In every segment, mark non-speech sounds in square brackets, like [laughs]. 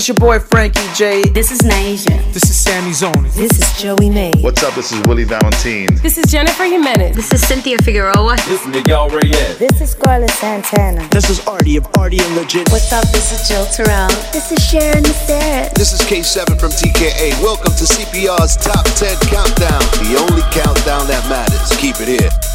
Is your boy Frankie J. This is Nasia. This is Sammy Zone. This is Joey May. What's up? This is Willie Valentine. This is Jennifer Jimenez. This is Cynthia Figueroa. This is Miguel Reyes. This is Scarlett Santana. This is Artie of Artie and Legit. What's up? This is Jill Terrell. This is Sharon Sarah. This is K7 from TKA. Welcome to CPR's Top 10 Countdown. The only countdown that matters. Keep it here.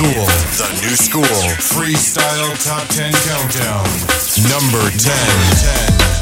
School. The New School. Freestyle Top 10 Countdown. Number 10. 10.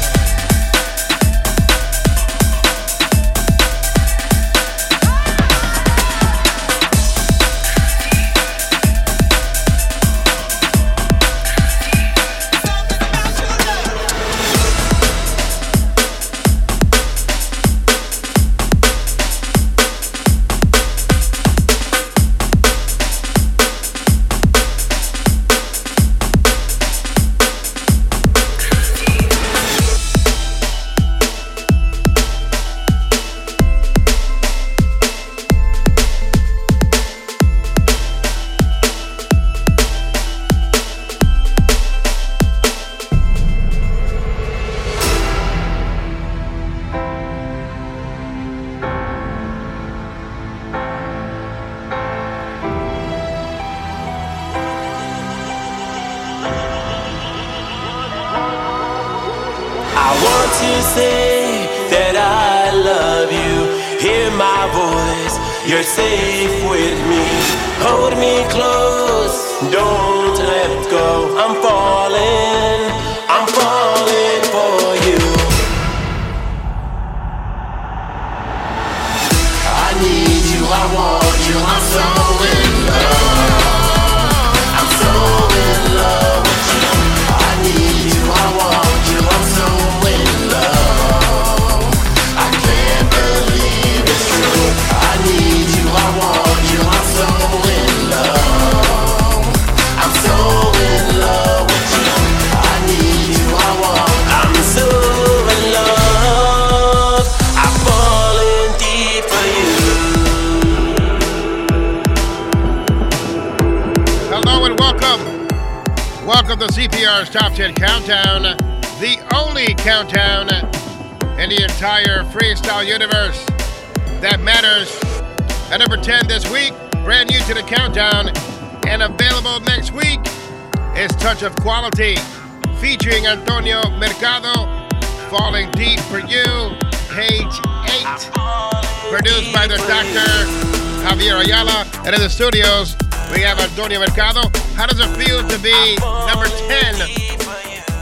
Javier Ayala, and in the studios, we have Antonio Mercado. How does it feel to be number 10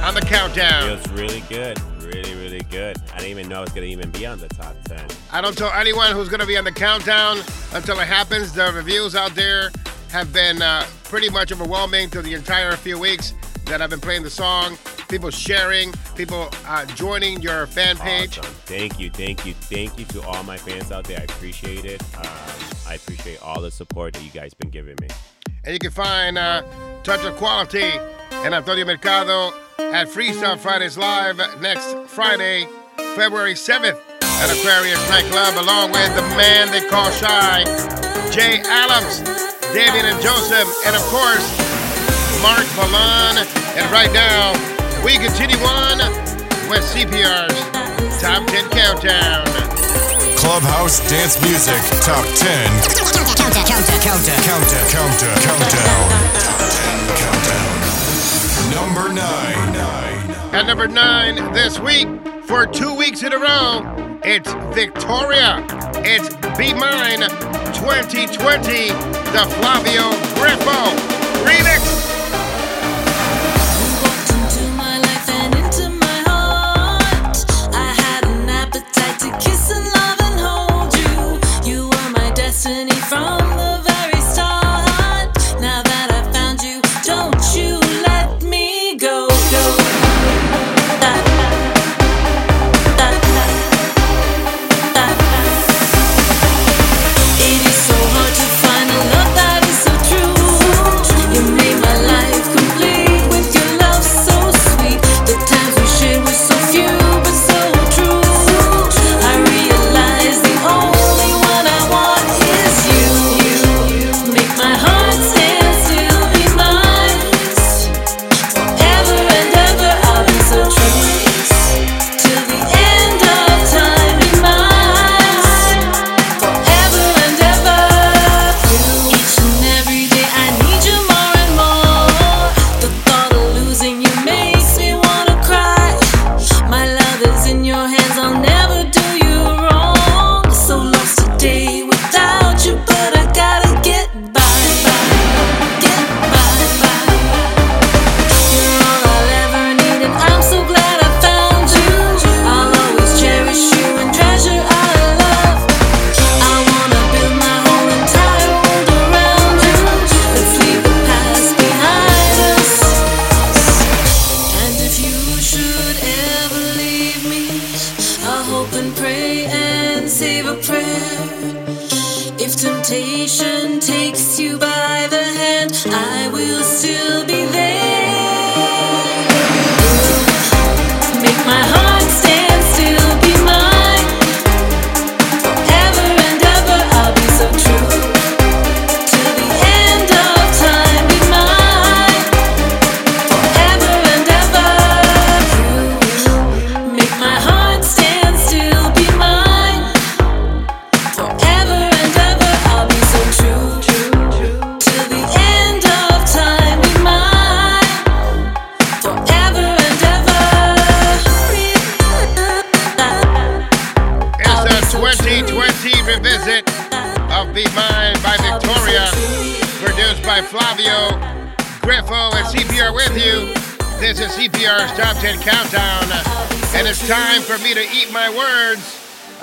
on the countdown? Feels really good. Really, really good. I didn't even know I was going to even be on the top 10. I don't tell anyone who's going to be on the countdown until it happens. The reviews out there have been uh, pretty much overwhelming through the entire few weeks that I've been playing the song. People sharing, people uh, joining your fan page. Awesome. Thank you, thank you, thank you to all my fans out there. I appreciate it. Um, I appreciate all the support that you guys been giving me. And you can find uh, Touch of Quality and Antonio Mercado at Freestyle Fridays Live next Friday, February 7th at Aquarius Nightclub, along with the man they call Shy, Jay Adams, David and Joseph, and of course, Mark Milan. And right now, we continue on with CPR's Top 10 Countdown. Clubhouse Dance Music Top 10. Countdown, countdown, countdown, countdown, countdown, countdown. Top 10 Countdown. Number 9. At number 9 this week, for two weeks in a row, it's Victoria. It's Be Mine 2020, the Flavio Griffo remix.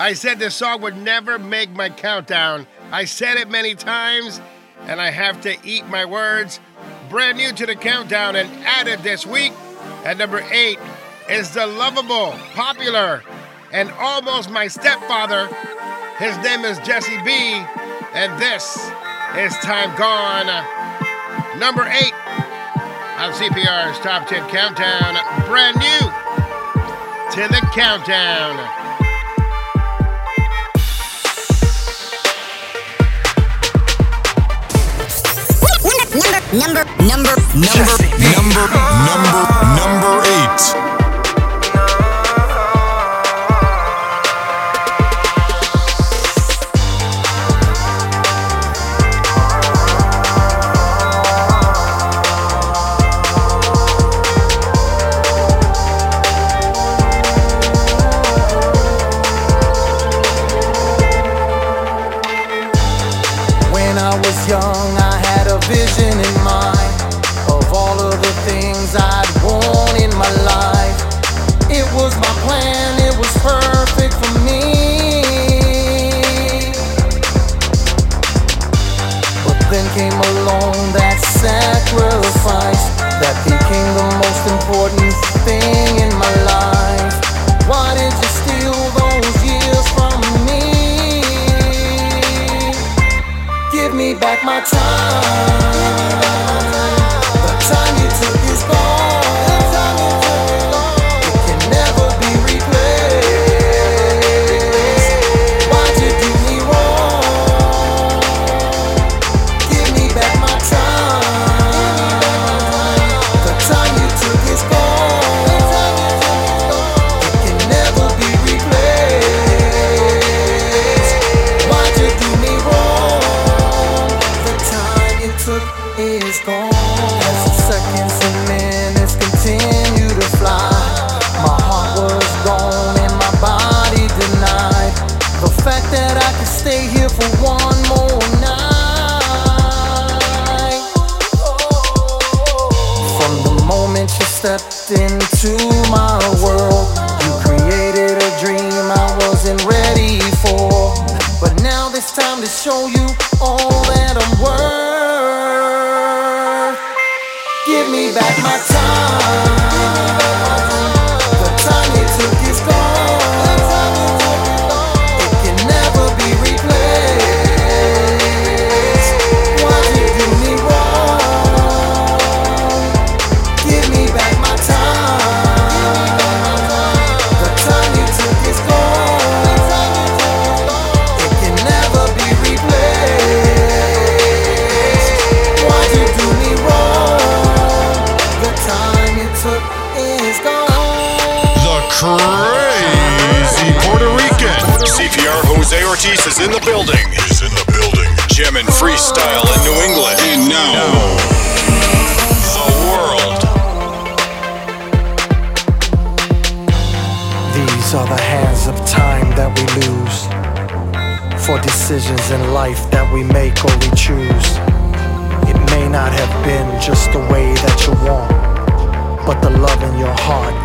I said this song would never make my countdown. I said it many times, and I have to eat my words. Brand new to the countdown and added this week at number eight is the lovable, popular, and almost my stepfather. His name is Jesse B, and this is Time Gone. Number eight on CPR's Top 10 Countdown, brand new to the countdown. number, number, number, number, number, number, number eight.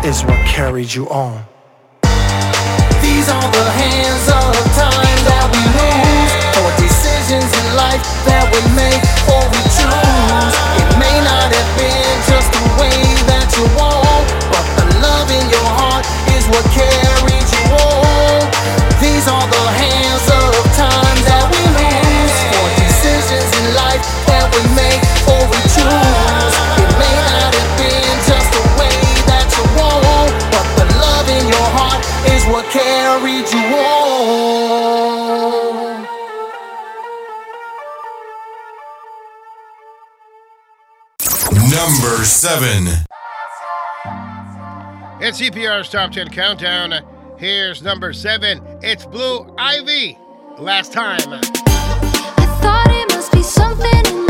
is what carried you on. These are the hands of time that we lose, for decisions in life that we make. seven. It's CPR's Top 10 Countdown. Here's number seven. It's Blue Ivy. Last time. I thought it must be something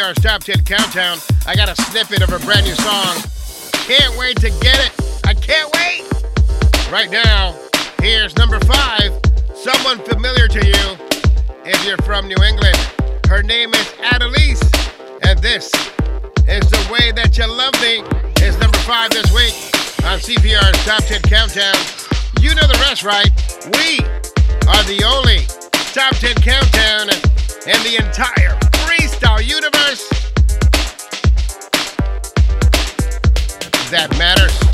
on CPR's Top 10 Countdown. I got a snippet of a brand new song. Can't wait to get it. I can't wait. Right now, here's number five. Someone familiar to you if you're from New England. Her name is Adelise, and this is The Way That You Love Me. Is number five this week on CPR's Top 10 Countdown. You know the rest, right? We are the only Top 10 Countdown in the entire freestyle universe. That matters.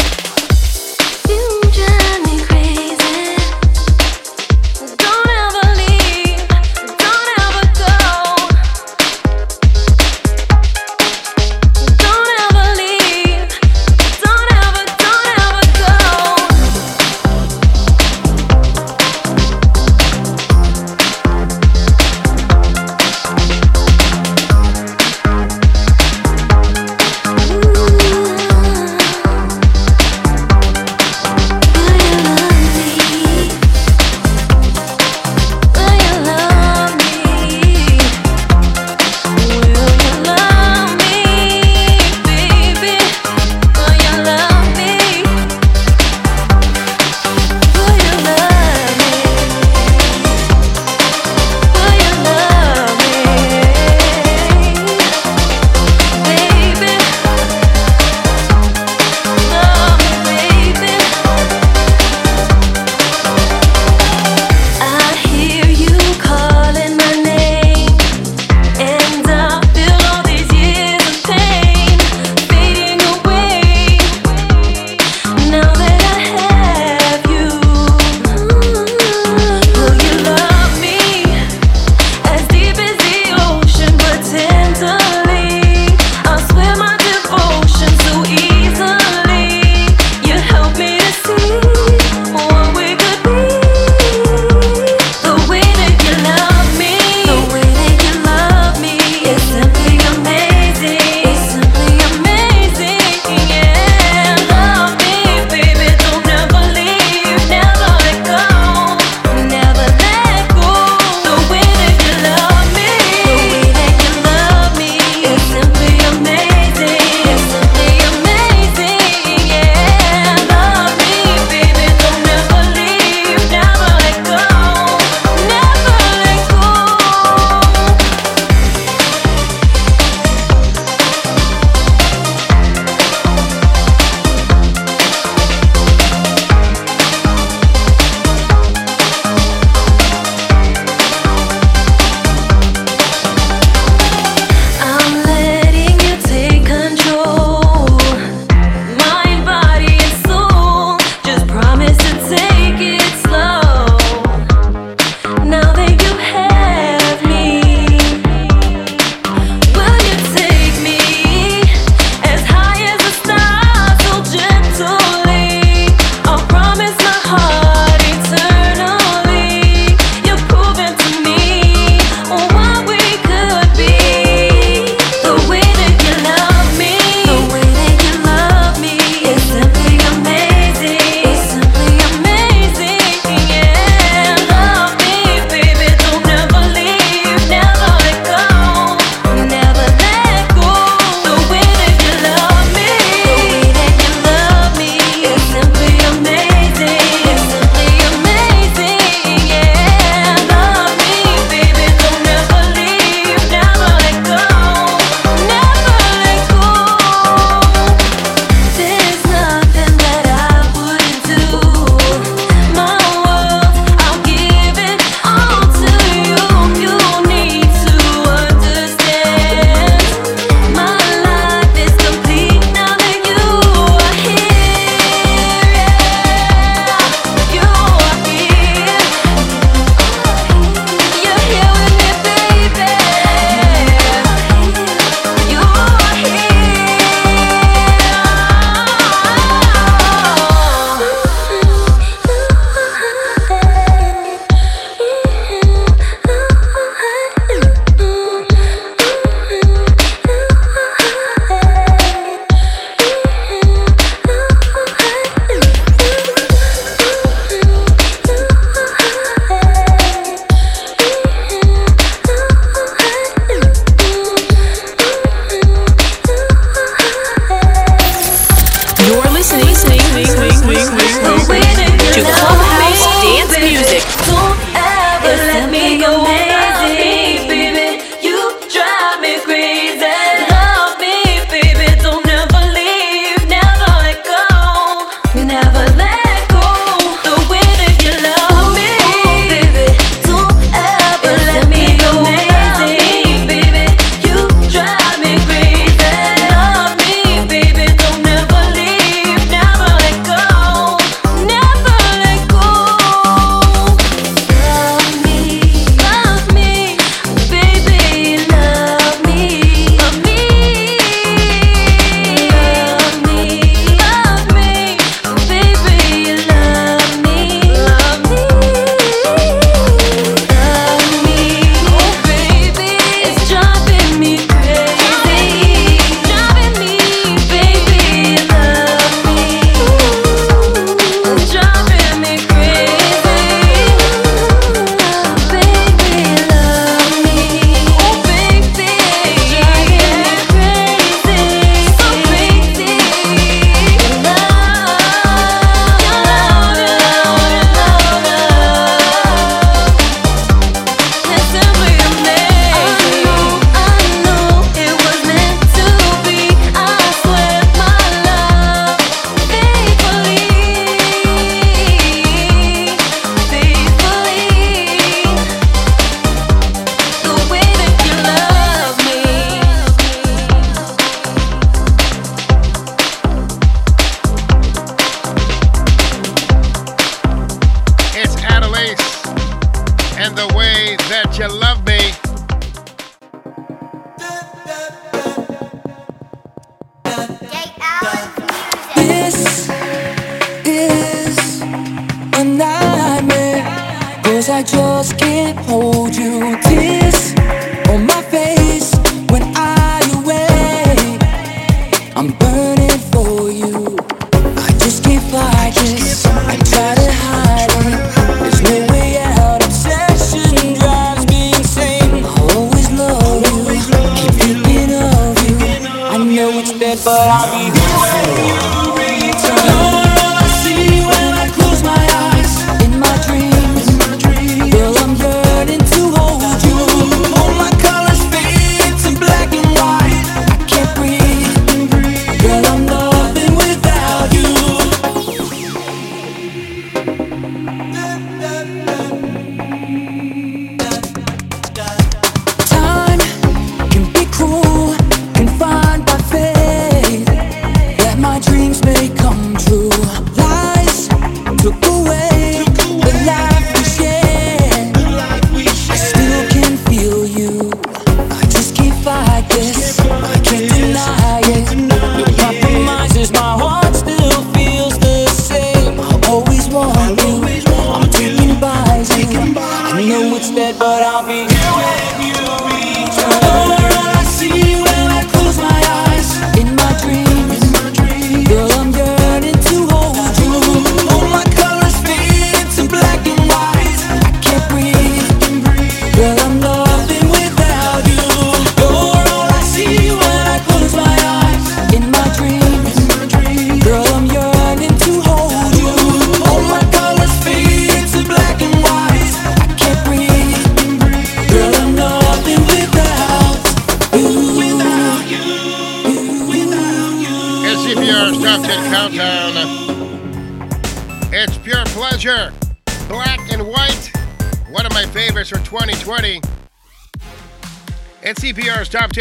that you love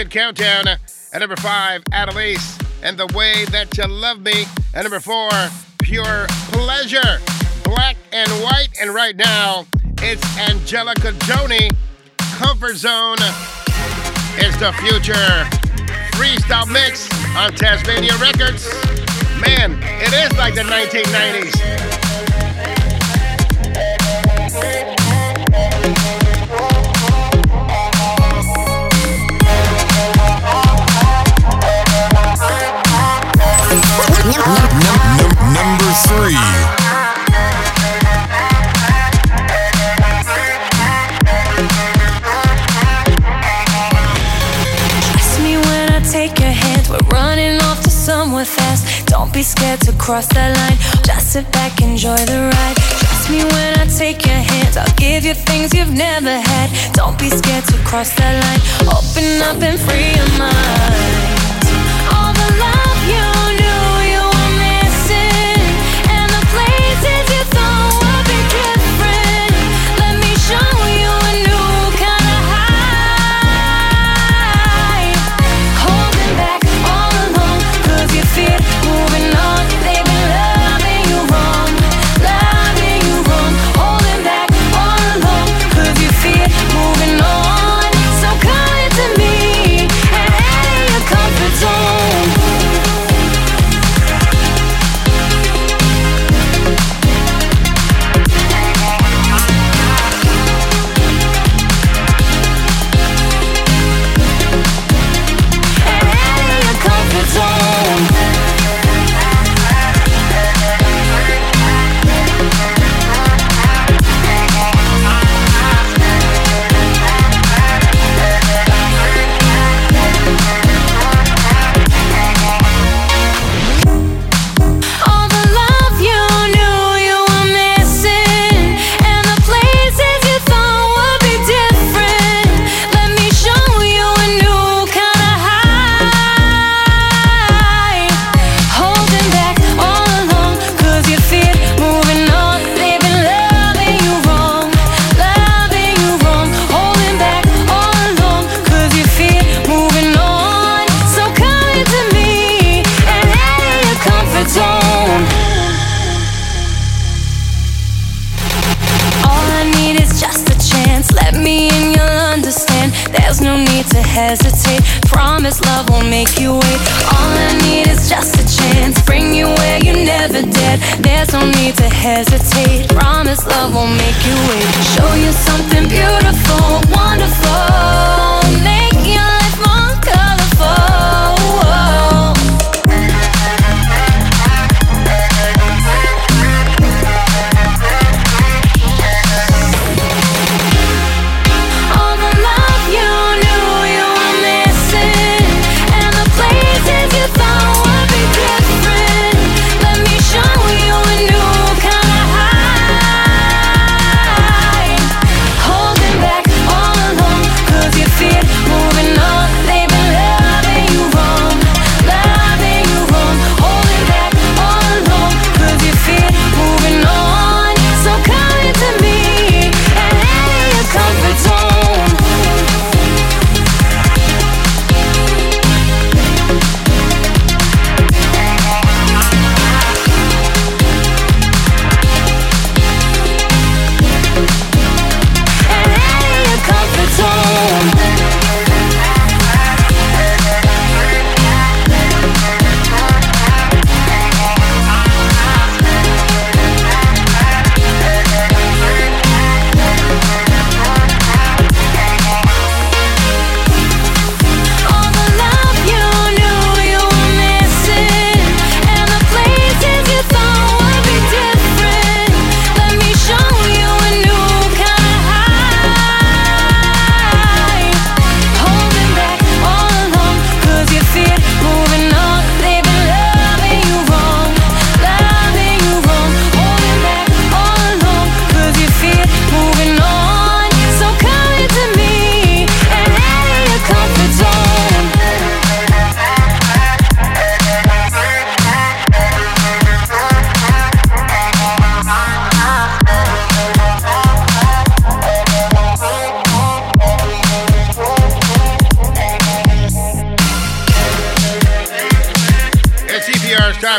Countdown. At number five, Adelise and the Way That You Love Me. At number four, Pure Pleasure, Black and White. And right now, it's Angelica Joni. Comfort Zone is the future. Freestyle mix on Tasmania Records. Man, it is like the 1990s. Number three. somewhere fast. Don't be scared to cross that line. Just sit back, enjoy the ride. Trust me when I take your hand, I'll give you things you've never had. Don't be scared to cross that line. Open up and free your mind. All the love you. No need to hesitate. Promise love won't make you wait. All I need is just a chance. Bring you where you never did. There's no need to hesitate. Promise love won't make you wait. Show you something beautiful, wonderful.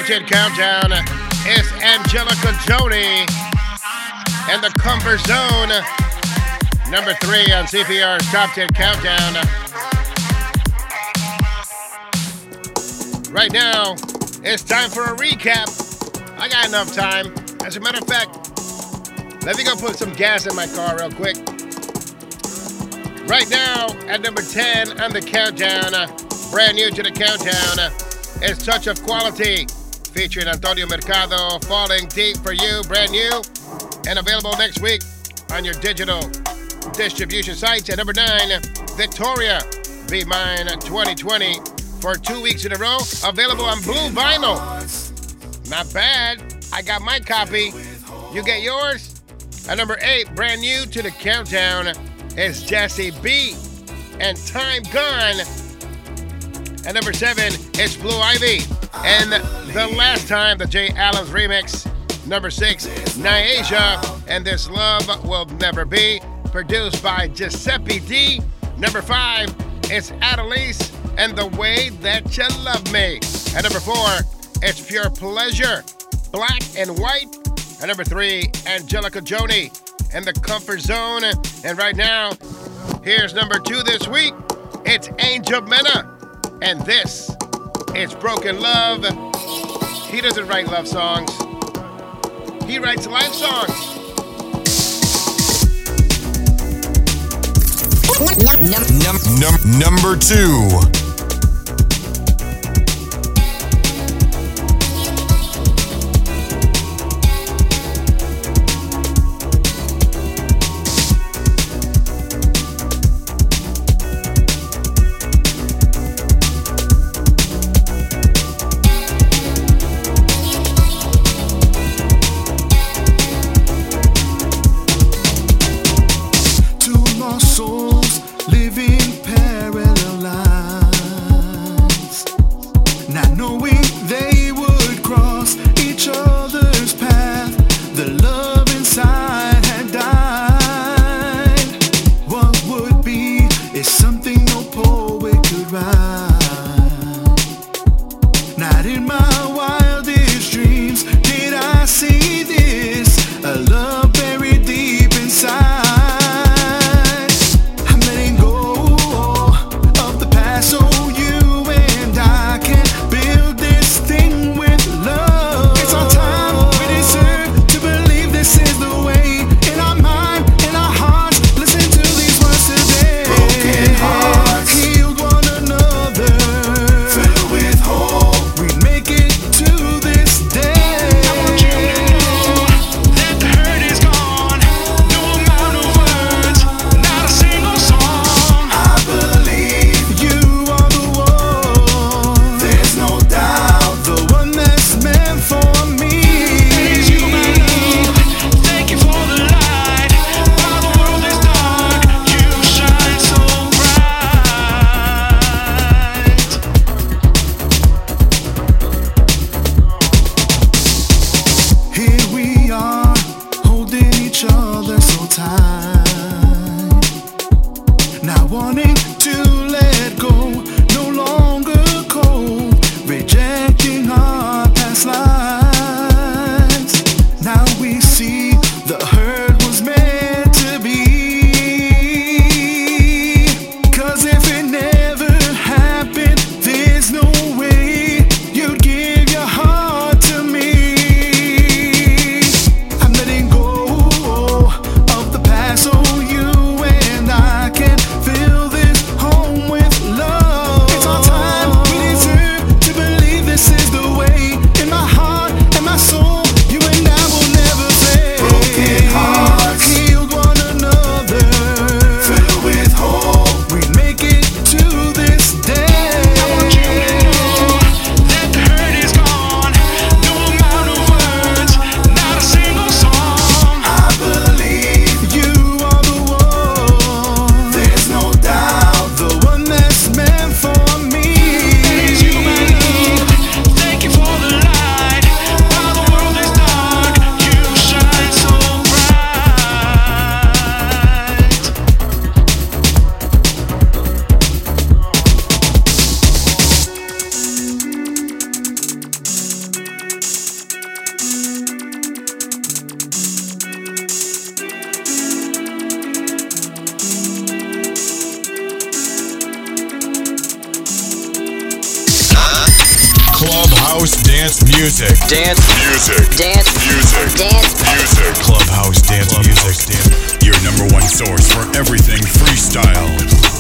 Top 10 Countdown. It's Angelica Joni and the Comfort Zone. Number three on CPR's Top 10 Countdown. Right now, it's time for a recap. I got enough time. As a matter of fact, let me go put some gas in my car real quick. Right now, at number 10 on the countdown, brand new to the countdown, is Touch of Quality, featuring Antonio Mercado, Falling Deep for You, brand new, and available next week on your digital distribution sites. At number 9, Victoria, Be Mine 2020, for two weeks in a row, available on blue vinyl. Not bad. I got my copy. You get yours? At number 8, brand new to the countdown, is Jesse B and Time Gone. At number seven, it's Blue Ivy. And the last time, the Jay Allen's remix. Number six, Niasia and This Love Will Never Be, produced by Giuseppe D. Number five, it's Adelise and The Way That You Love Me. At number four, it's Pure Pleasure, Black and White. At number three, Angelica Joni and The Comfort Zone. And right now, here's number two this week. It's Angel Mena. And this is Broken Love. He doesn't write love songs, he writes life songs. Num- num- number two. Clubhouse dance music. Dance music. Dance music. Dance music. Clubhouse dance music. dance. Your number one source for everything freestyle.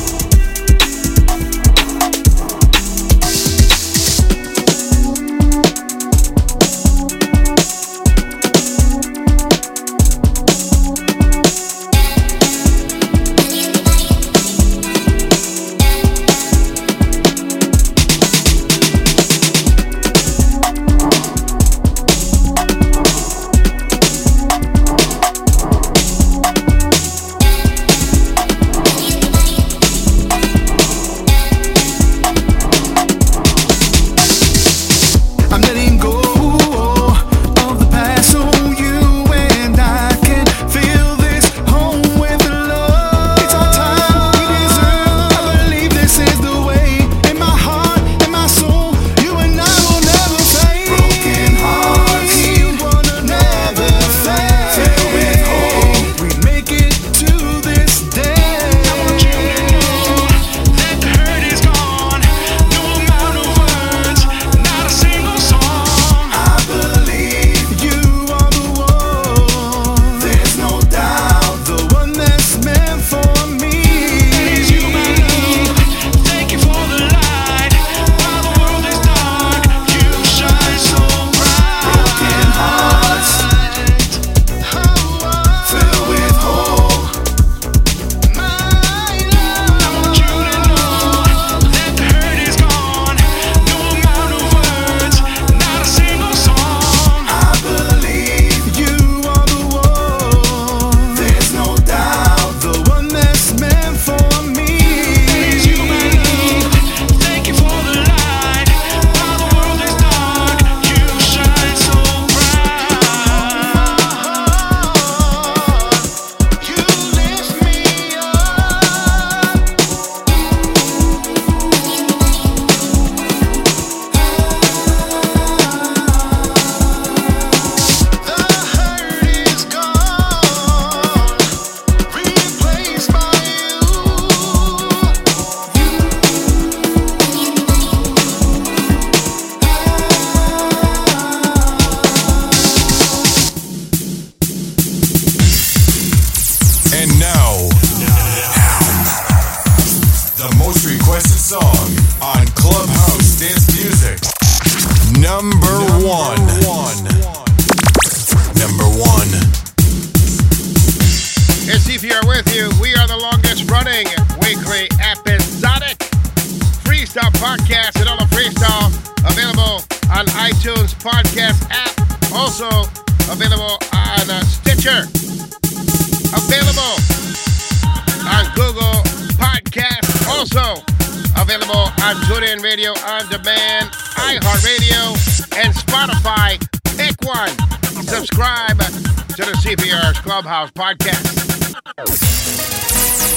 Clubhouse podcast.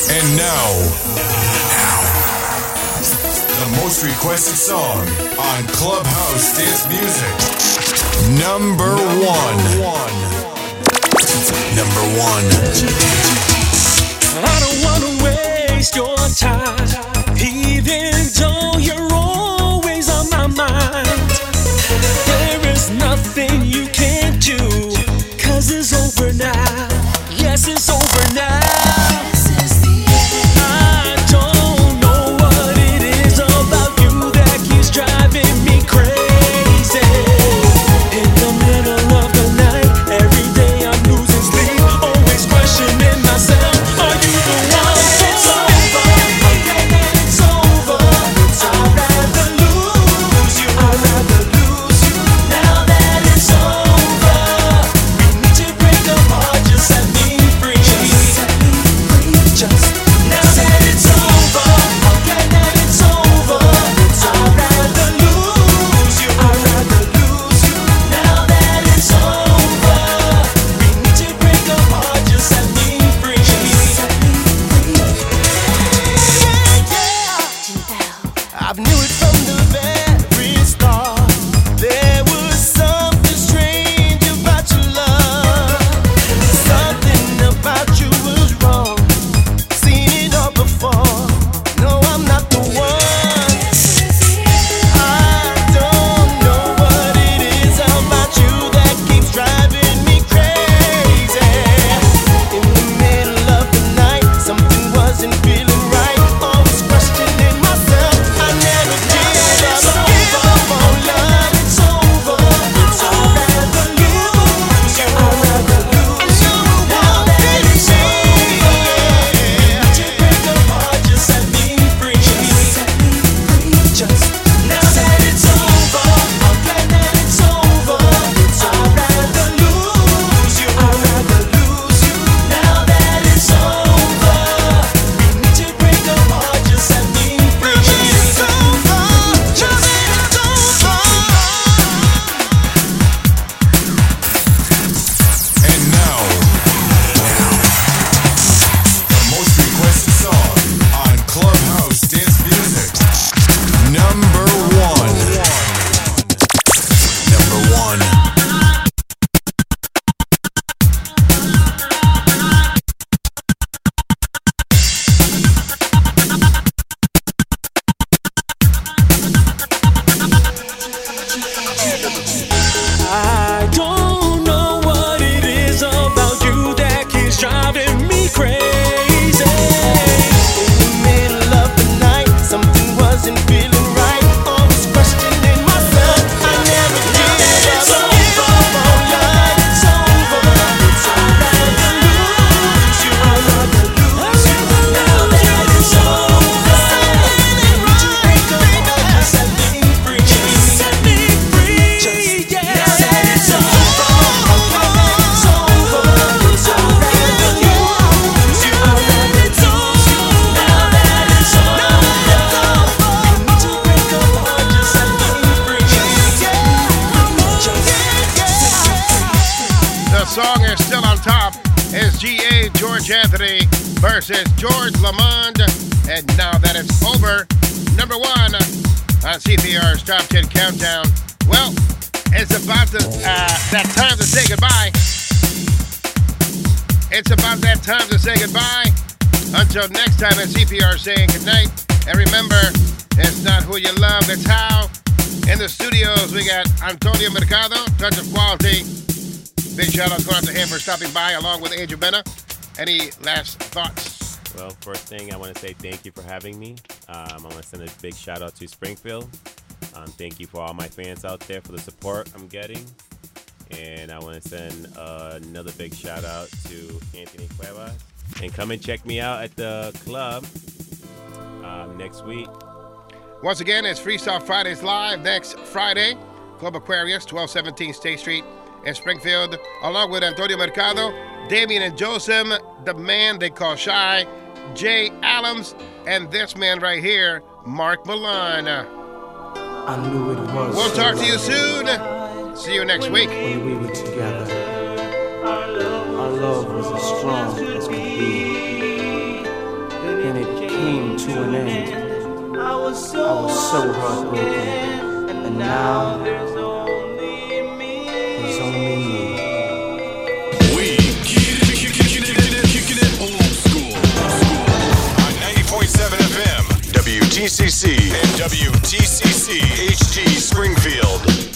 And now, now, the most requested song on Clubhouse Dance Music. Number, Number one. one. Number one. I don't want to waste your time, even though you're always on my mind. There is nothing you can't do, cause it's over now. We got Antonio Mercado, Touch of Quality. Big shout out going out to him for stopping by along with Angel Mena. Any last thoughts? Well, first thing I want to say thank you for having me. Um, I want to send a big shout out to Springfield. Um, thank you for all my fans out there for the support I'm getting. And I want to send uh, another big shout out to Anthony Cuevas. And come and check me out at the club um, next week. Once again, it's Freestyle Fridays live next Friday. Club Aquarius, 1217 State Street in Springfield, along with Antonio Mercado, Damien and Joseph, the man they call Shy, Jay Allums, and this man right here, Mark Milan. I knew it was. We'll talk to you soon. See you next week. When we were together, our love was as strong as could be. And it came to an end. I was so heartbroken. And now, there's only me. We kicking it, kicking it, kicking it old school. On 90.7 FM, WTCC and WTCC HD Springfield.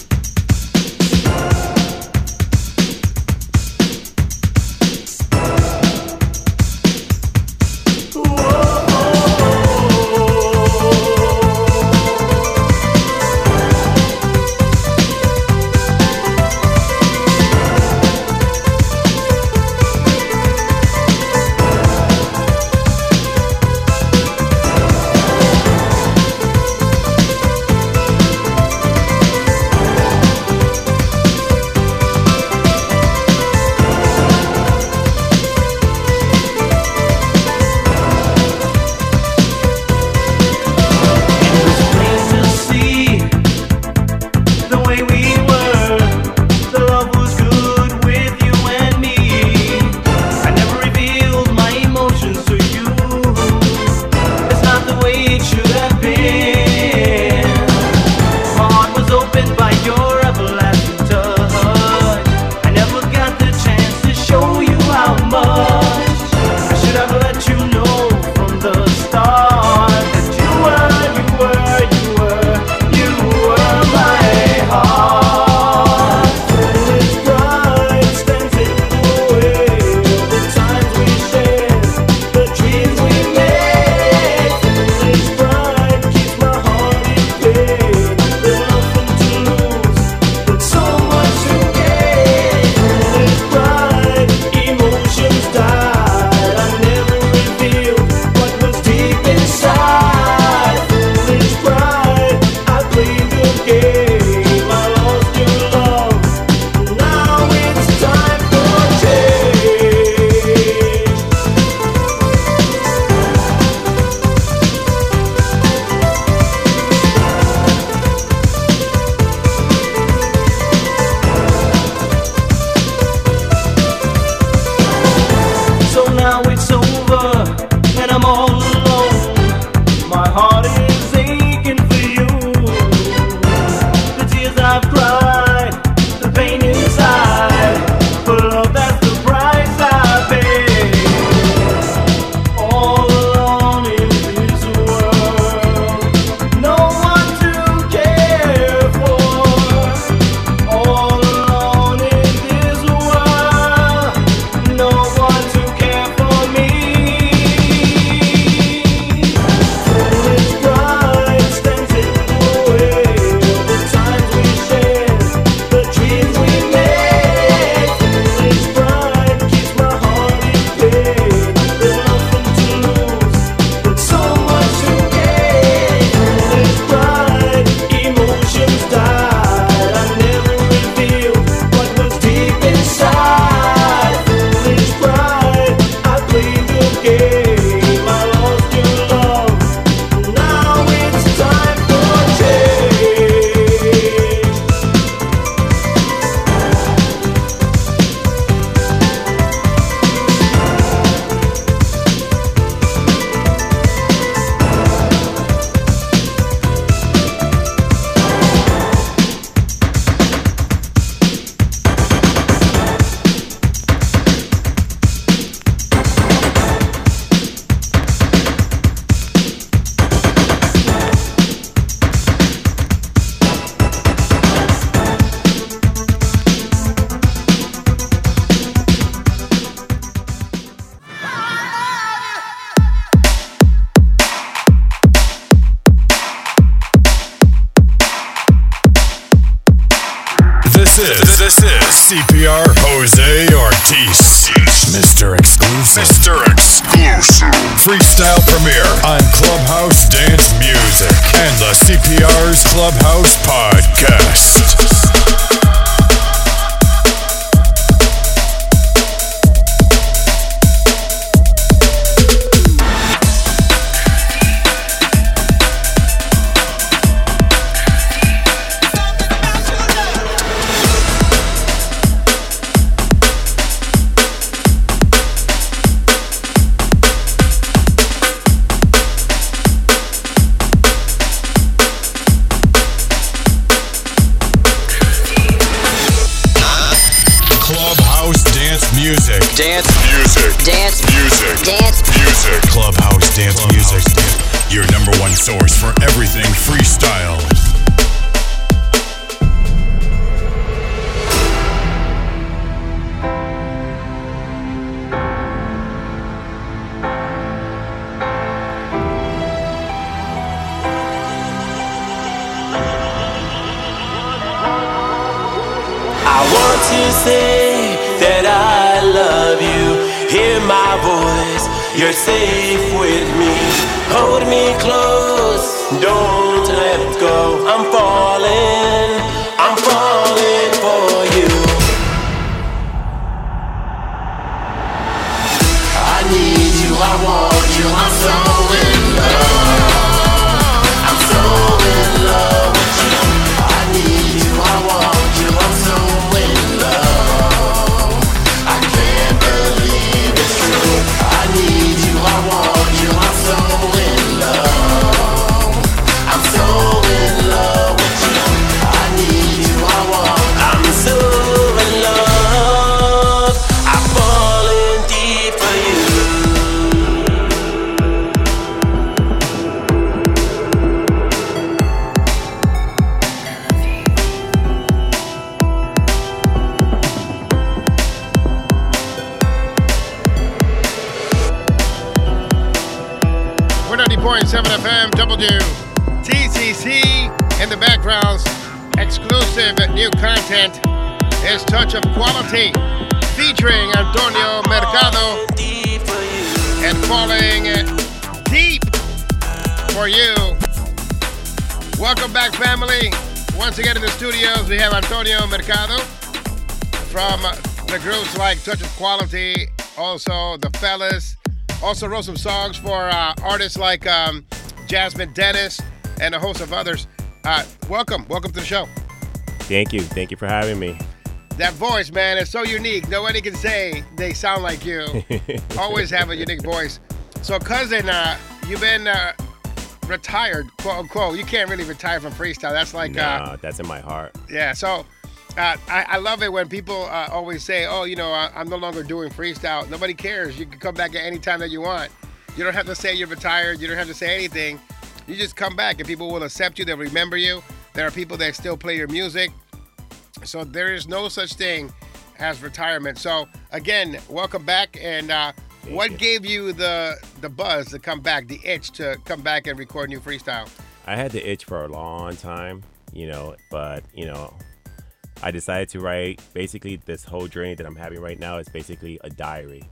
Mr. Exclusive, freestyle premiere on Clubhouse Dance Music and the CPR's Clubhouse Podcast. 93.7 FM W TCC In the backgrounds, exclusive new content is Touch of Quality featuring Antonio Mercado and Falling Deep for you. Welcome back, family. Once again in the studios, we have Antonio Mercado from the groups like Touch of Quality, also the Fellas also wrote some songs for uh, artists like um, Jasmine Dennis and a host of others. Uh, welcome, welcome to the show. Thank you. Thank you for having me. That voice, man, is so unique. Nobody can say they sound like you. [laughs] Always have a unique voice. So, cousin, uh, you've been uh, retired, quote unquote. You can't really retire from freestyle. That's like, uh, Nah, that's in my heart. yeah. So, uh, I, I love it when people uh, always say, "Oh, you know, I, I'm no longer doing freestyle." Nobody cares. You can come back at any time that you want. You don't have to say you're retired. You don't have to say anything. You just come back, and people will accept you. They'll remember you. There are people that still play your music. So there is no such thing as retirement. So again, welcome back. And uh, what gave you the the buzz to come back, the itch to come back and record new freestyle? I had the itch for a long time, you know, but you know, I decided to write. Basically, this whole journey that I'm having right now is basically a diary.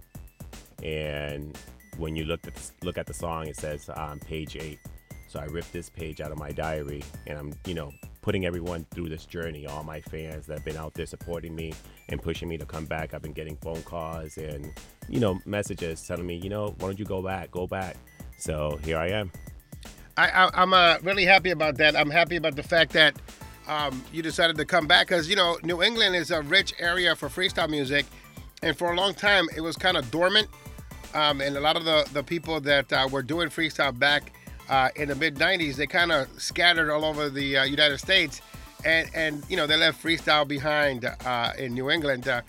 And when you look at the, look at the song, it says on page eight. So I ripped this page out of my diary, and I'm you know putting everyone through this journey. All my fans that have been out there supporting me and pushing me to come back. I've been getting phone calls and you know messages telling me, you know, why don't you go back? Go back. So here I am. I, I, I'm uh, really happy about that. I'm happy about the fact that um, you decided to come back because you know New England is a rich area for freestyle music, and for a long time it was kind of dormant. Um, and a lot of the the people that uh, were doing freestyle back uh, in the mid '90s, they kind of scattered all over the uh, United States, and and you know they left freestyle behind uh, in New England. Uh,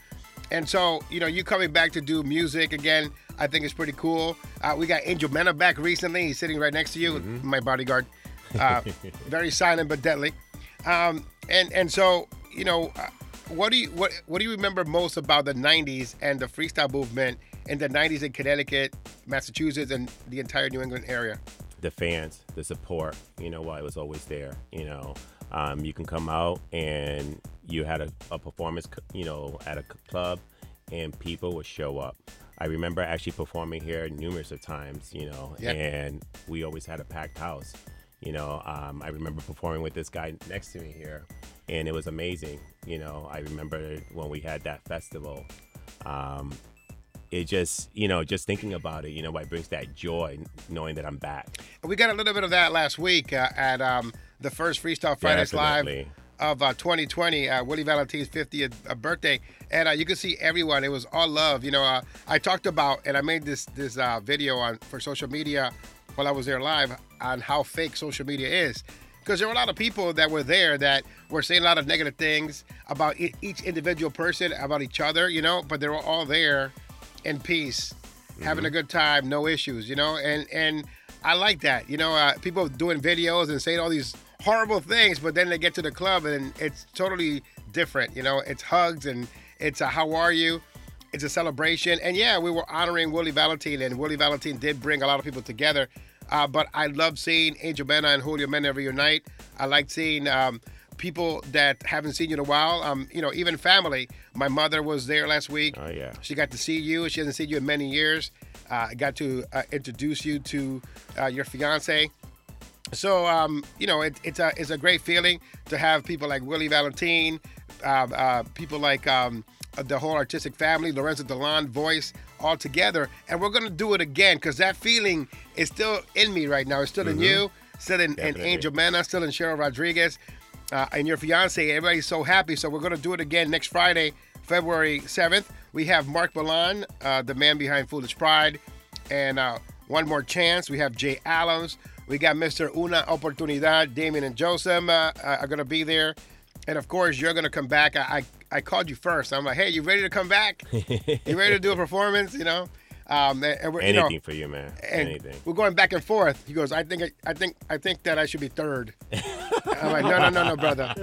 and so, you know, you coming back to do music again, I think is pretty cool. Uh, we got Angel Mena back recently. He's sitting right next to you, my bodyguard. Uh, [laughs] very silent but deadly. Um, and and so, you know, uh, what do you what what do you remember most about the '90s and the freestyle movement in the '90s in Connecticut, Massachusetts, and the entire New England area? the fans, the support, you know, why it was always there. You know, um, you can come out and you had a, a performance, you know, at a club, and people would show up. I remember actually performing here numerous of times, you know, and we always had a packed house. You know, um, I remember performing with this guy next to me here, and it was amazing. You know, I remember when we had that festival. Um, it just, you know, just thinking about it, you know, it brings that joy knowing that I'm back. We got a little bit of that last week uh, at um, the first Freestyle Fridays Live of uh, 2020, uh, Willie Valentine's 50th uh, birthday, and uh, you could see everyone. It was all love. You know, uh, I talked about and I made this this uh, video on for social media while I was there live on how fake social media is. Because there were a lot of people that were there that were saying a lot of negative things about each individual person, about each other, you know, but they were all there in peace, having a good time, no issues, you know, and and I like that, you know, uh, people doing videos and saying all these horrible things, but then they get to the club and it's totally different, you know, it's hugs and it's a how are you, it's a celebration, and yeah, we were honoring Willie Valentine, and Willie Valentine did bring a lot of people together. Uh, but I love seeing Angel Mena and Julio Mena reunite. I like seeing um, people that haven't seen you in a while. Um, you know, even family. My mother was there last week. Oh yeah. She got to see you. She hasn't seen you in many years. Uh, I got to uh, introduce you to uh, your fiance. So um, you know, it, it's a it's a great feeling to have people like Willie Valentine, uh, uh, people like um, the whole artistic family, Lorenzo Delon, voice all together, and we're gonna do it again because that feeling is still in me right now. It's still in Mhm. you, still in, in. Angel Mena, still in Cheryl Rodriguez, uh, and your fiance. Everybody's so happy. So we're gonna do it again next Friday, February seventh. We have Mark Milan, uh, the man behind Foolish Pride, and uh, one more chance. We have Jay Allums. We got Mr. Una Oportunidad, Damien and Joseph uh, are going to be there. And of course, you're going to come back. I, I I called you first. I'm like, hey, you ready to come back? you ready to do a [laughs] performance? You know, um, and, and we're, you know, Anything for you, man. Anything. we're going back and forth. He goes, I think, I think, I think that I should be third. I'm like, no, no, no, no, brother.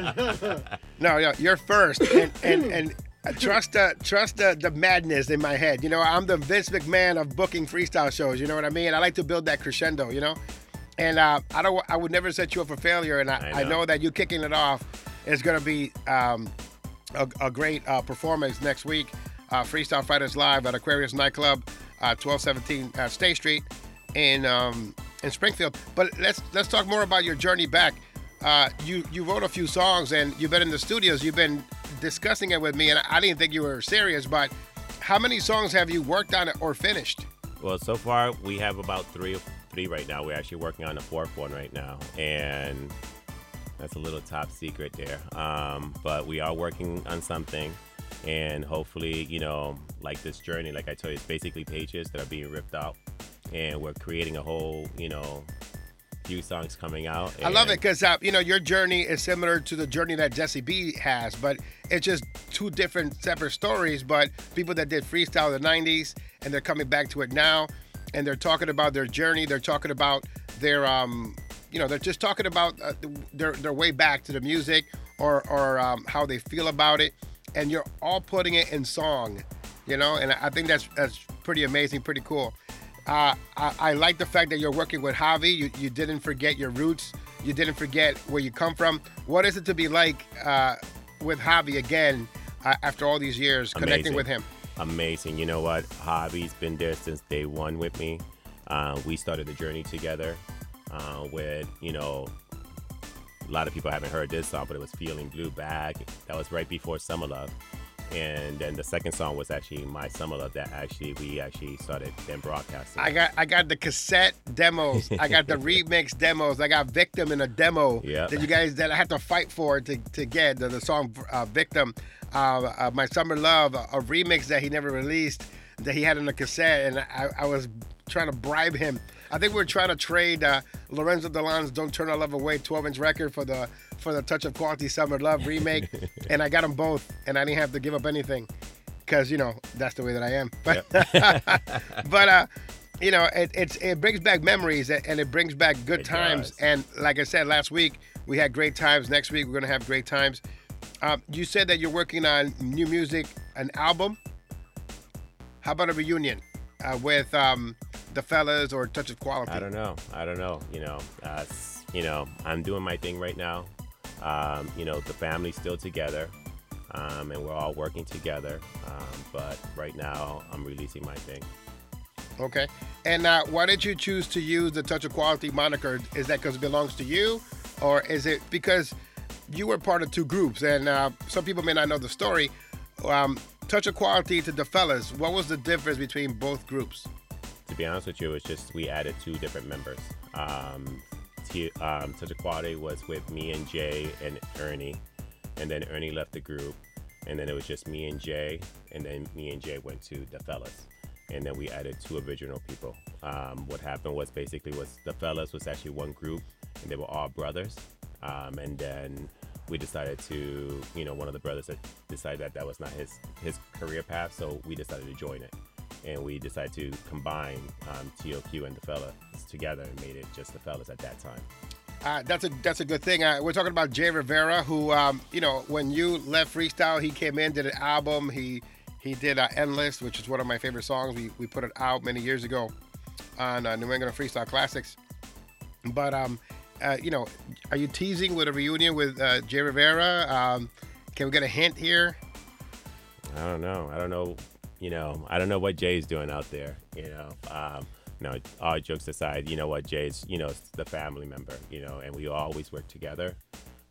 No, no, you're first, and and and trust the trust the, the madness in my head. You know, I'm the Vince McMahon of booking freestyle shows. You know what I mean? I like to build that crescendo. You know, and uh, I don't, I would never set you up for failure. And I, I I, know. know. that you kicking it off is going to be um, a, a great uh, performance next week. Uh, Freestyle Fridays Live at Aquarius Nightclub, uh, 1217 uh, State Street in um, in Springfield. But let's let's talk more about your journey back. Uh, you you wrote a few songs and you've been in the studios. You've been discussing it with me, and I didn't think you were serious. But how many songs have you worked on or finished? Well, so far we have about three, three right now. We're actually working on the fourth one right now, and that's a little top secret there. Um, but we are working on something, and hopefully, you know, like this journey, like I told you, it's basically pages that are being ripped out, and we're creating a whole, you know, few songs coming out. I love it because uh, you know your journey is similar to the journey that Jesse B has, but it's just two different separate stories. But people that did freestyle in the '90s and they're coming back to it now, and they're talking about their journey. They're talking about their, um, you know, they're just talking about uh, their their way back to the music or or um, how they feel about it, and you're all putting it in song, you know. And I think that's that's pretty amazing, pretty cool. Uh, I, I like the fact that you're working with Javi. You, you didn't forget your roots. You didn't forget where you come from. What is it to be like uh, with Javi again uh, after all these years, connecting with him? Amazing. You know what? Javi's been there since day one with me. Uh, we started the journey together uh, with, you know, a lot of people haven't heard this song, but it was Feeling Blue Bag. That was right before Summer Love. And then the second song was actually My Summer Love that actually we actually started then broadcasting. I got I got the cassette demos. I got the [laughs] remix demos. I got Victim in a demo Yep. that you guys that I had to fight for to, to get the, the song uh, Victim. Uh, uh, My Summer Love, a, a remix that he never released that he had in a cassette, and I, I was trying to bribe him. I think we are trying to trade uh, Lorenzo Delon's "Don't Turn Our Love Away" 12-inch record for the for the Touch of Quality Summer Love remake, [laughs] and I got them both, and I didn't have to give up anything, because you know that's the way that I am. But [laughs] but uh, you know, it, it's it brings back memories and it brings back good It times. does. And like I said last week, we had great times. Next week we're gonna have great times. Um, you said that you're working on new music, an album. How about a reunion uh, with um, the fellas or Touch of Quality? I don't know. I don't know. You know, uh, you know, I'm doing my thing right now. Um, you know, the family's still together. um, and we're all working together. Um, but right now, I'm releasing my thing. Okay. And uh, why did you choose to use the Touch of Quality moniker? Is that because it belongs to you, or is it because you were part of two groups? And uh, some people may not know the story. Um, Touch of Quality to the fellas. What was the difference between both groups? To be honest with you, it's just we added two different members. Um, T- um, Touch of Quality was with me and Jay and Ernie, and then Ernie left the group, and then it was just me and Jay, and then me and Jay went to the fellas, and then we added two original people. Um, what happened was basically was the fellas was actually one group, and they were all brothers, um, and then we decided to, you know, one of the brothers decided that that was not his his career path, so we decided to join it, and we decided to combine um, TOQ and the fellas together and made it just the fellas at that time. Uh, that's a that's a good thing. Uh, we're talking about Jay Rivera, who um, you know when you left freestyle, he came in, did an album. He he did uh, Endless, which is one of my favorite songs. We we put it out many years ago on uh, New England Freestyle Classics. But um, uh, you know, are you teasing with a reunion with uh, Jay Rivera? Um, can we get a hint here? I don't know. I don't know. You know, I don't know what Jay's doing out there. You know, um, no, all jokes aside, you know what Jay's, you know, the family member. You know, and we always work together.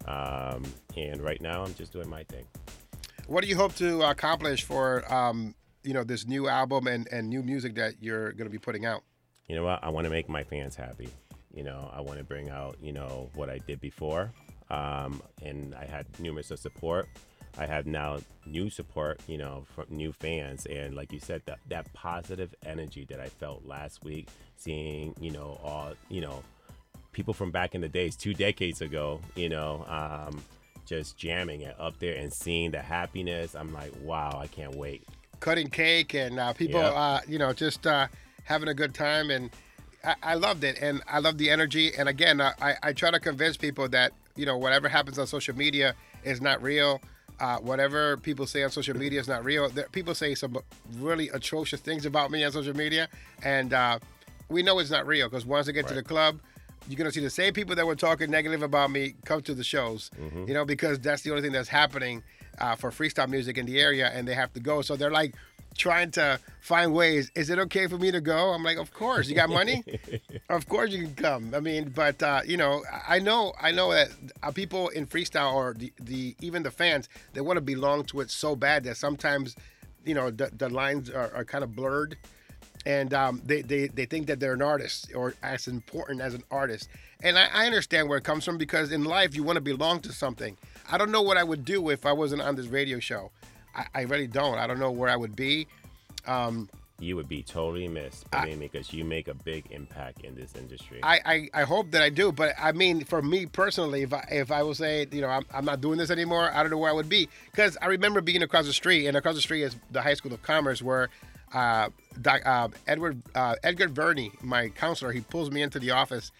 Um, and right now, I'm just doing my thing. What do you hope to accomplish for um, you know this new album and, and new music that you're going to be putting out? You know what? I want to make my fans happy. You know, I want to bring out, you know, what I did before. Um, and I had numerous of support. I have now new support, you know, from new fans. And like you said, that, that positive energy that I felt last week, seeing, you know, all, you know, people from back in the days, two decades ago, you know, um, just jamming it up there and seeing the happiness. I'm like, wow, I can't wait. Cutting cake and uh, people, Yep. uh, you know, just uh, having a good time. And I, I loved it. And I love the energy. And again, I, I- try to convince people that, you know, whatever happens on social media is not real. Uh, whatever people say on social media is not real. There, people say some really atrocious things about me on social media. And uh, we know it's not real because once I get to the club, you're gonna see the same people that were talking negative about me come to the shows. Mm-hmm. You know, because that's the only thing that's happening uh, for freestyle music in the area, and they have to go. So they're like trying to find ways. Is it okay for me to go? I'm like, of course. You got money? [laughs] of course you can come. I mean, but uh, you know, I know, I know that people in freestyle or the, the even the fans, they want to belong to it so bad that sometimes, you know, the, the lines are, are kind of blurred and um, they, they, they think that they're an artist or as important as an artist. And I, I understand where it comes from because in life you want to belong to something. I don't know what I would do if I wasn't on this radio show. I, I really don't. I don't know where I would be. Um, You would be totally missed, believe me, because you make a big impact in this industry. I, I, I hope that I do, but I mean, for me personally, if I if I will say, you know, I'm, I'm not doing this anymore, I don't know where I would be. Because I remember being across the street, and across the street is the High School of Commerce, where uh, uh, Edward uh, Edgar Verney, my counselor, he pulls me into the office,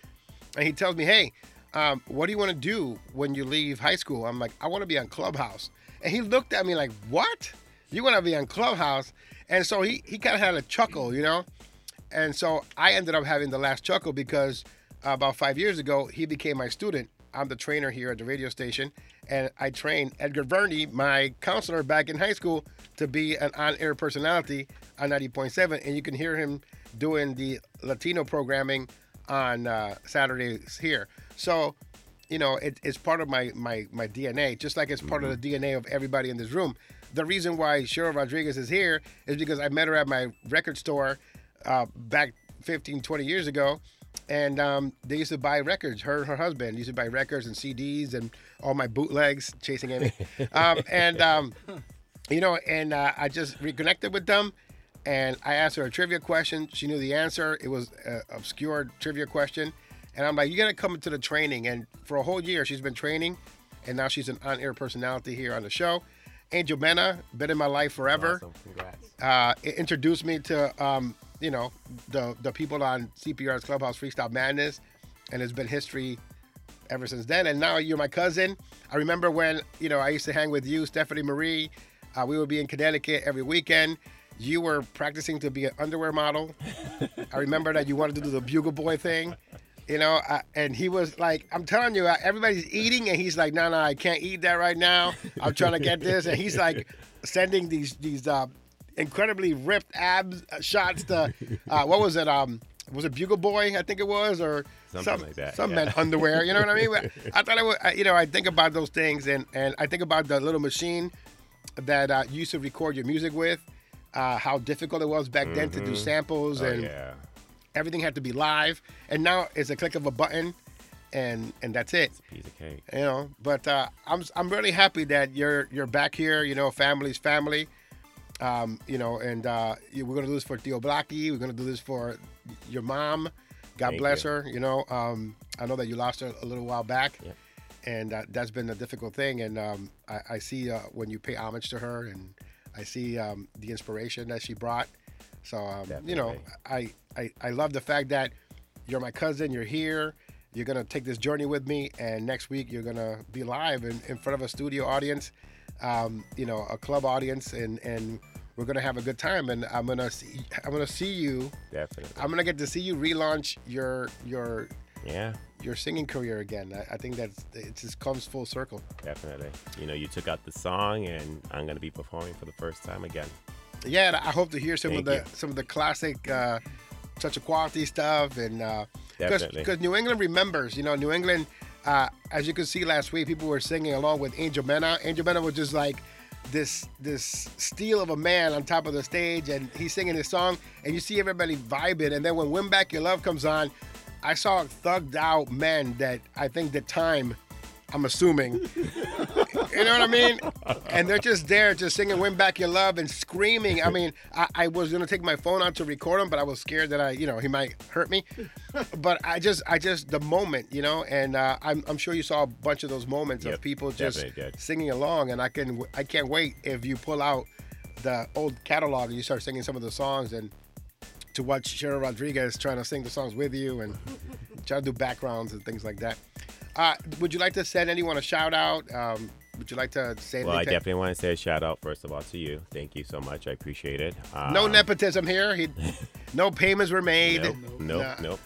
and he tells me, "Hey, um, what do you want to do when you leave high school?" I'm like, "I want to be on Clubhouse," and he looked at me like, "What? You want to be on Clubhouse?" And so he he kind of had a chuckle, you know. And so I ended up having the last chuckle because about five years ago, he became my student. I'm the trainer here at the radio station, and I trained Edgar Verney, my counselor back in high school, to be an on-air personality on 90.7, and you can hear him doing the Latino programming on uh, Saturdays here. So, you know, it, it's part of my my my DNA, just like it's part of the DNA of everybody in this room. The reason why Cheryl Rodriguez is here is because I met her at my record store uh, back 15, 20 years ago. And um, they used to buy records. Her and her husband used to buy records and CDs and all my bootlegs, chasing Amy. [laughs] um, and, um, you know, and uh, I just reconnected with them. And I asked her a trivia question. She knew the answer. It was an obscure trivia question. And I'm like, you got to come to the training. And for a whole year, she's been training. And now she's an on air personality here on the show. Angel Mena, been in my life forever Awesome. Congrats. uh, it introduced me to um, you know the the people on CPR's Clubhouse Freestyle Madness, and it's been history ever since then. And now you're my cousin. I remember when you know I used to hang with you, Stephanie Marie. Uh, we would be in Connecticut every weekend. You were practicing to be an underwear model. I remember that you wanted to do the bugle boy thing. You know, uh, and he was like, I'm telling you, uh, everybody's eating, and he's like, no, no, I can't eat that right now. I'm trying to get this, and he's like sending these these uh, incredibly ripped abs shots to uh, what was it? Um, was it Bugle Boy? I think it was, or Something some, like that, Some yeah. men underwear. You know what I mean? [laughs] I thought I would. You know, I think about those things, and and I think about the little machine that uh, you used to record your music with. Uh, how difficult it was back then to do Mhm. samples Oh, and yeah. everything had to be live. And now it's a click of a button, and and that's it. Piece of cake. You know, but uh, I'm I'm really happy that you're you're back here. You know, family's family. Um, you know, and uh, we're gonna do this for Theo Blackie. We're gonna do this for your mom. God Thank bless you. her. You know, um, I know that you lost her a little while back, and uh, that's been a difficult thing. And um, I, I see uh, when you pay homage to her, and I see um, the inspiration that she brought. So um, you know, I, I I love the fact that you're my cousin. You're here. You're gonna take this journey with me, and next week you're gonna be live in, in front of a studio audience, um, you know, a club audience, and and we're gonna have a good time. And I'm gonna see I'm gonna see you. Definitely. I'm gonna get to see you relaunch your your Yeah. your singing career again. I, I think that's it just comes full circle. Definitely. You know, you took out the song, and I'm gonna be performing for the first time again. Yeah, I hope to hear some Thank of the you. some of the classic uh, touch of quality stuff, and Definitely. because New England remembers, you know, New England. Uh, as you can see last week, people were singing along with Angel Mena. Angel Mena was just like this this steel of a man on top of the stage, and he's singing his song, and you see everybody vibing. And then when "Win Back Your Love" comes on, I saw thugged out men that I think the time, I'm assuming, [laughs] you know what I mean? And they're just there, just singing "Win Back Your Love" and screaming. I mean, I, I was gonna take my phone out to record him, but I was scared that I, you know, he might hurt me. But I just, I just the moment, you know, and uh, I'm, I'm sure you saw a bunch of those moments Yep, of people just singing along, and I can, I can't wait if you pull out the old catalog and you start singing some of the songs and to watch Cheryl Rodriguez trying to sing the songs with you and try to do backgrounds and things like that. Uh, would you like to send anyone a shout out? Um, would you like to say Well, I definitely want to say a shout out first of all to you. Thank you so much. I appreciate it. no Um, nepotism here. He, [laughs] no payments were made. Nope, nope, Nah. nope.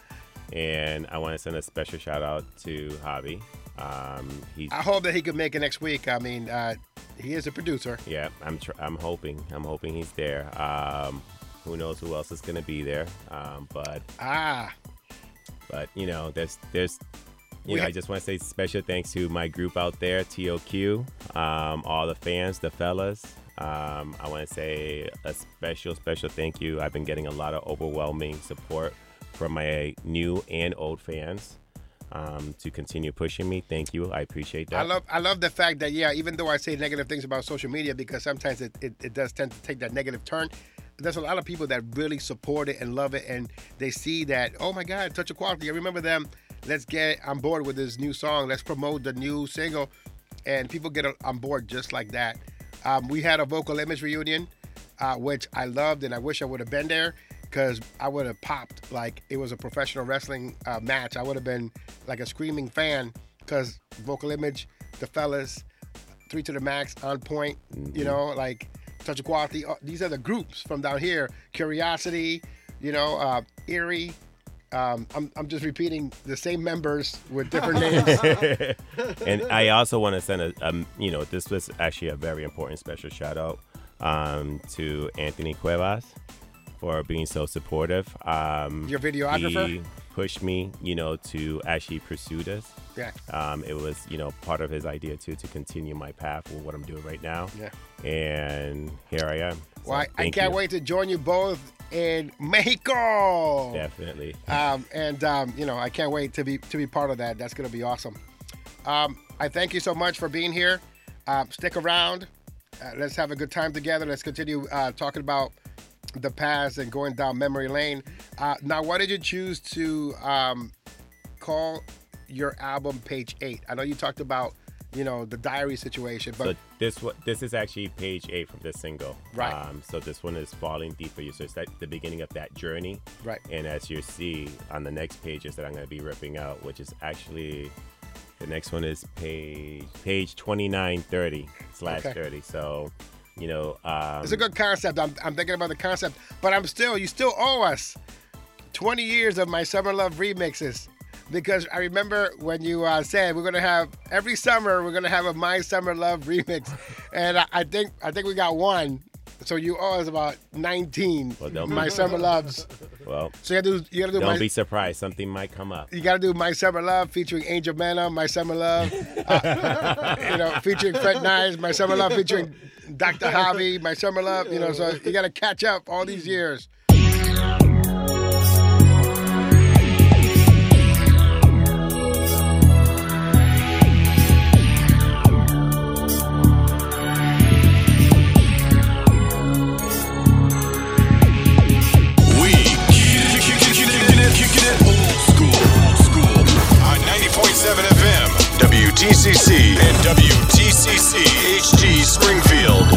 And I want to send a special shout out to Javi. Um, he's I hope that he could make it next week. I mean, uh, he is a producer. yeah. I'm tr- I'm hoping I'm hoping he's there. Um, who knows who else is gonna be there? Um, but Ah, but you know, there's there's you We know, ha- I just want to say special thanks to my group out there, TOQ, um, all the fans, the fellas. Um, I want to say a special, special thank you. I've been getting a lot of overwhelming support from my new and old fans um, to continue pushing me. Thank you. I appreciate that. I love I love the fact that yeah, even though I say negative things about social media because sometimes it, it, it does tend to take that negative turn. There's a lot of people that really support it and love it, and they see that oh my God, Touch of Quality. I remember them. Let's get on board with this new song. Let's promote the new single, and people get on board just like that. Um, we had a vocal image reunion, uh, which I loved, and I wish I would have been there because I would have popped like it was a professional wrestling uh, match. I would have been like a screaming fan because vocal image, the fellas, three to the max, on point. You know, like touch of quality. Uh, these are the groups from down here. Curiosity, you know, uh, Erie. Um, I'm, I'm just repeating the same members with different [laughs] names. [laughs] and I also want to send a, um, you know, this was actually a very important special shout out um, to Anthony Cuevas for being so supportive. Um, Your videographer? He pushed me, you know, to actually pursue this. Yeah. Um, it was, you know, part of his idea too to continue my path with what I'm doing right now. Yeah. And here I am. So Well, I, I can't you. wait to join you both in Mexico. Definitely. Um, and um, you know, I can't wait to be to be part of that. That's going to be awesome. Um, I thank you so much for being here. Uh, stick around. Uh, let's have a good time together. Let's continue uh, talking about the past and going down memory lane. Uh, now, why did you choose to um, call your album Page Eight? I know you talked about you know the diary situation, but so this one, this is actually page eight from this single. Right. Um, so this one is falling deep for you. So it's that the beginning of that journey. Right. And as you see on the next pages that I'm going to be ripping out, which is actually the next one is page page 2930 slash Okay. 30. So, you know, um, It's a good concept. I'm, I'm thinking about the concept, but I'm still, you still owe us 20 years of my Summer Love remixes because I remember when you uh, said we're gonna have every summer we're gonna have a My Summer Love remix, and I, I think I think we got one. So you owe us about 19 well, My Summer Loves. Well, so you gotta do. You gotta do. Don't my, be surprised. Something might come up. You gotta do My Summer Love featuring Angel Mena, My Summer Love, uh, [laughs] you know, featuring Fred Nines, My Summer Love featuring Dr. Javi, My Summer Love. You know, so you gotta catch up all these years. WTCC and WTCC HG Springfield.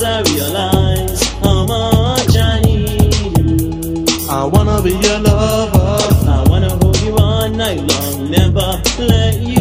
I realize how much I need you. I wanna be your lover. I wanna hold you all night long, never let you.